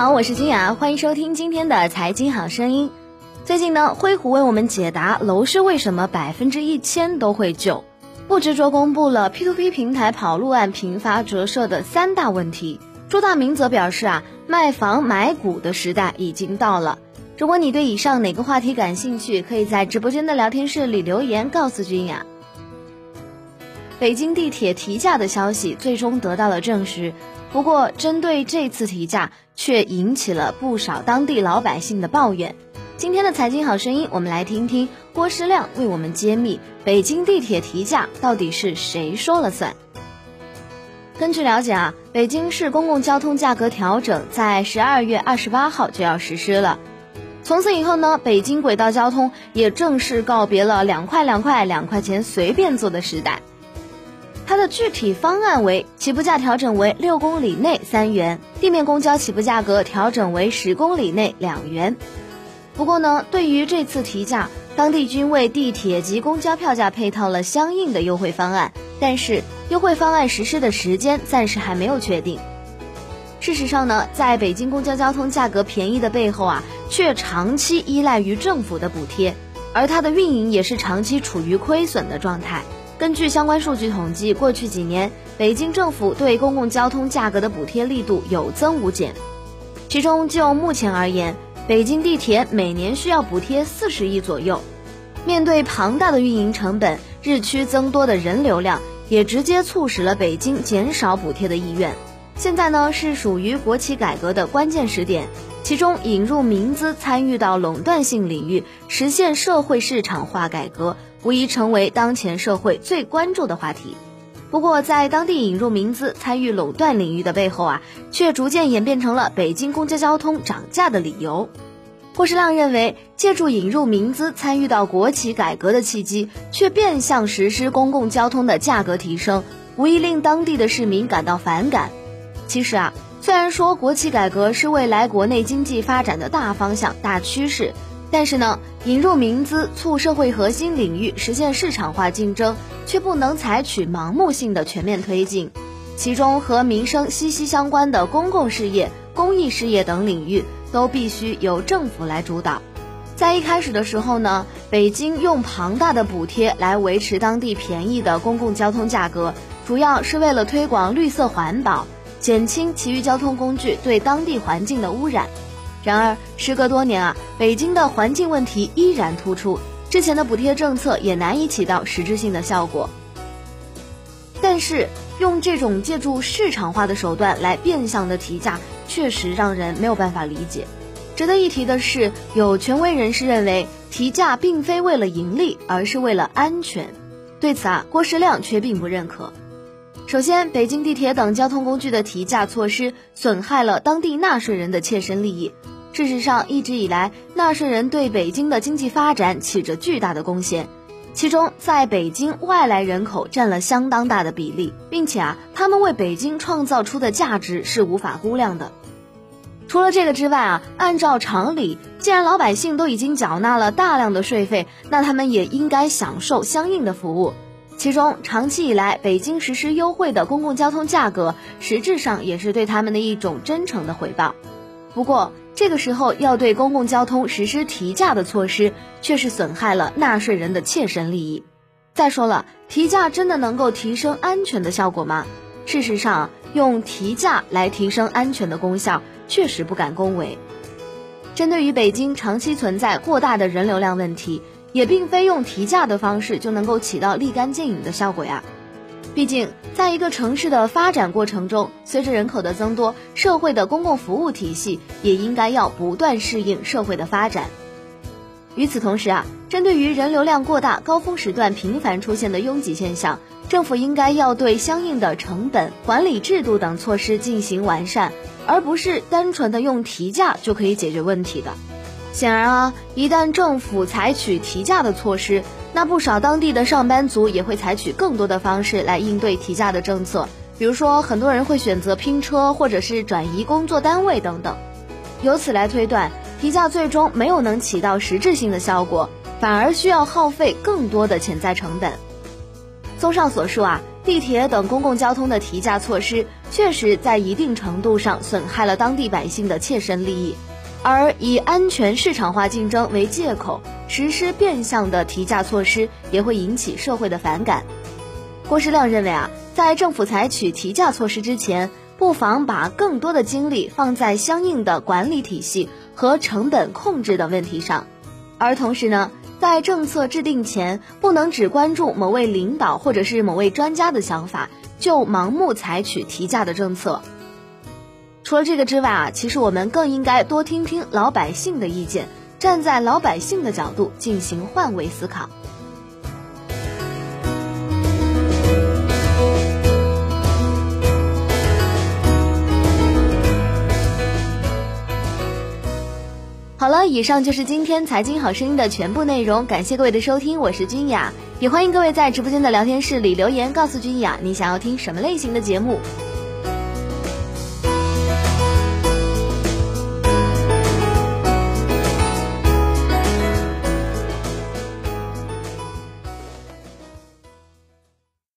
好，我是金雅，欢迎收听今天的财经好声音。最近呢，灰虎为我们解答楼市为什么百分之一千都会救，不执着公布了 P to P 平台跑路案频发折射的三大问题。朱大明则表示啊，卖房买股的时代已经到了。如果你对以上哪个话题感兴趣，可以在直播间的聊天室里留言告诉君雅。北京地铁提价的消息最终得到了证实。不过，针对这次提价，却引起了不少当地老百姓的抱怨。今天的财经好声音，我们来听听郭师亮为我们揭秘北京地铁提价到底是谁说了算。根据了解啊，北京市公共交通价格调整在十二月二十八号就要实施了。从此以后呢，北京轨道交通也正式告别了两块两块两块钱随便坐的时代。它的具体方案为：起步价调整为六公里内三元，地面公交起步价格调整为十公里内两元。不过呢，对于这次提价，当地均为地铁及公交票价配套了相应的优惠方案，但是优惠方案实施的时间暂时还没有确定。事实上呢，在北京公交交通价格便宜的背后啊，却长期依赖于政府的补贴，而它的运营也是长期处于亏损的状态。根据相关数据统计，过去几年，北京政府对公共交通价格的补贴力度有增无减。其中，就目前而言，北京地铁每年需要补贴四十亿左右。面对庞大的运营成本、日趋增多的人流量，也直接促使了北京减少补贴的意愿。现在呢，是属于国企改革的关键时点，其中引入民资参与到垄断性领域，实现社会市场化改革。无疑成为当前社会最关注的话题。不过，在当地引入民资参与垄断领域的背后啊，却逐渐演变成了北京公交交通涨价的理由。郭士亮认为，借助引入民资参与到国企改革的契机，却变相实施公共交通的价格提升，无疑令当地的市民感到反感。其实啊，虽然说国企改革是未来国内经济发展的大方向、大趋势。但是呢，引入民资促社会核心领域实现市场化竞争，却不能采取盲目性的全面推进。其中和民生息息相关的公共事业、公益事业等领域，都必须由政府来主导。在一开始的时候呢，北京用庞大的补贴来维持当地便宜的公共交通价格，主要是为了推广绿色环保，减轻其余交通工具对当地环境的污染。然而，时隔多年啊，北京的环境问题依然突出，之前的补贴政策也难以起到实质性的效果。但是，用这种借助市场化的手段来变相的提价，确实让人没有办法理解。值得一提的是，有权威人士认为，提价并非为了盈利，而是为了安全。对此啊，郭世亮却并不认可。首先，北京地铁等交通工具的提价措施损害了当地纳税人的切身利益。事实上，一直以来，纳税人对北京的经济发展起着巨大的贡献，其中在北京外来人口占了相当大的比例，并且啊，他们为北京创造出的价值是无法估量的。除了这个之外啊，按照常理，既然老百姓都已经缴纳了大量的税费，那他们也应该享受相应的服务。其中，长期以来北京实施优惠的公共交通价格，实质上也是对他们的一种真诚的回报。不过，这个时候要对公共交通实施提价的措施，却是损害了纳税人的切身利益。再说了，提价真的能够提升安全的效果吗？事实上，用提价来提升安全的功效，确实不敢恭维。针对于北京长期存在过大的人流量问题，也并非用提价的方式就能够起到立竿见影的效果呀。毕竟，在一个城市的发展过程中，随着人口的增多，社会的公共服务体系也应该要不断适应社会的发展。与此同时啊，针对于人流量过大、高峰时段频繁出现的拥挤现象，政府应该要对相应的成本管理制度等措施进行完善，而不是单纯的用提价就可以解决问题的。显然啊，一旦政府采取提价的措施，那不少当地的上班族也会采取更多的方式来应对提价的政策，比如说很多人会选择拼车，或者是转移工作单位等等。由此来推断，提价最终没有能起到实质性的效果，反而需要耗费更多的潜在成本。综上所述啊，地铁等公共交通的提价措施，确实在一定程度上损害了当地百姓的切身利益。而以安全市场化竞争为借口实施变相的提价措施，也会引起社会的反感。郭世亮认为啊，在政府采取提价措施之前，不妨把更多的精力放在相应的管理体系和成本控制等问题上。而同时呢，在政策制定前，不能只关注某位领导或者是某位专家的想法，就盲目采取提价的政策。除了这个之外啊，其实我们更应该多听听老百姓的意见，站在老百姓的角度进行换位思考。好了，以上就是今天财经好声音的全部内容，感谢各位的收听，我是君雅，也欢迎各位在直播间的聊天室里留言，告诉君雅你想要听什么类型的节目。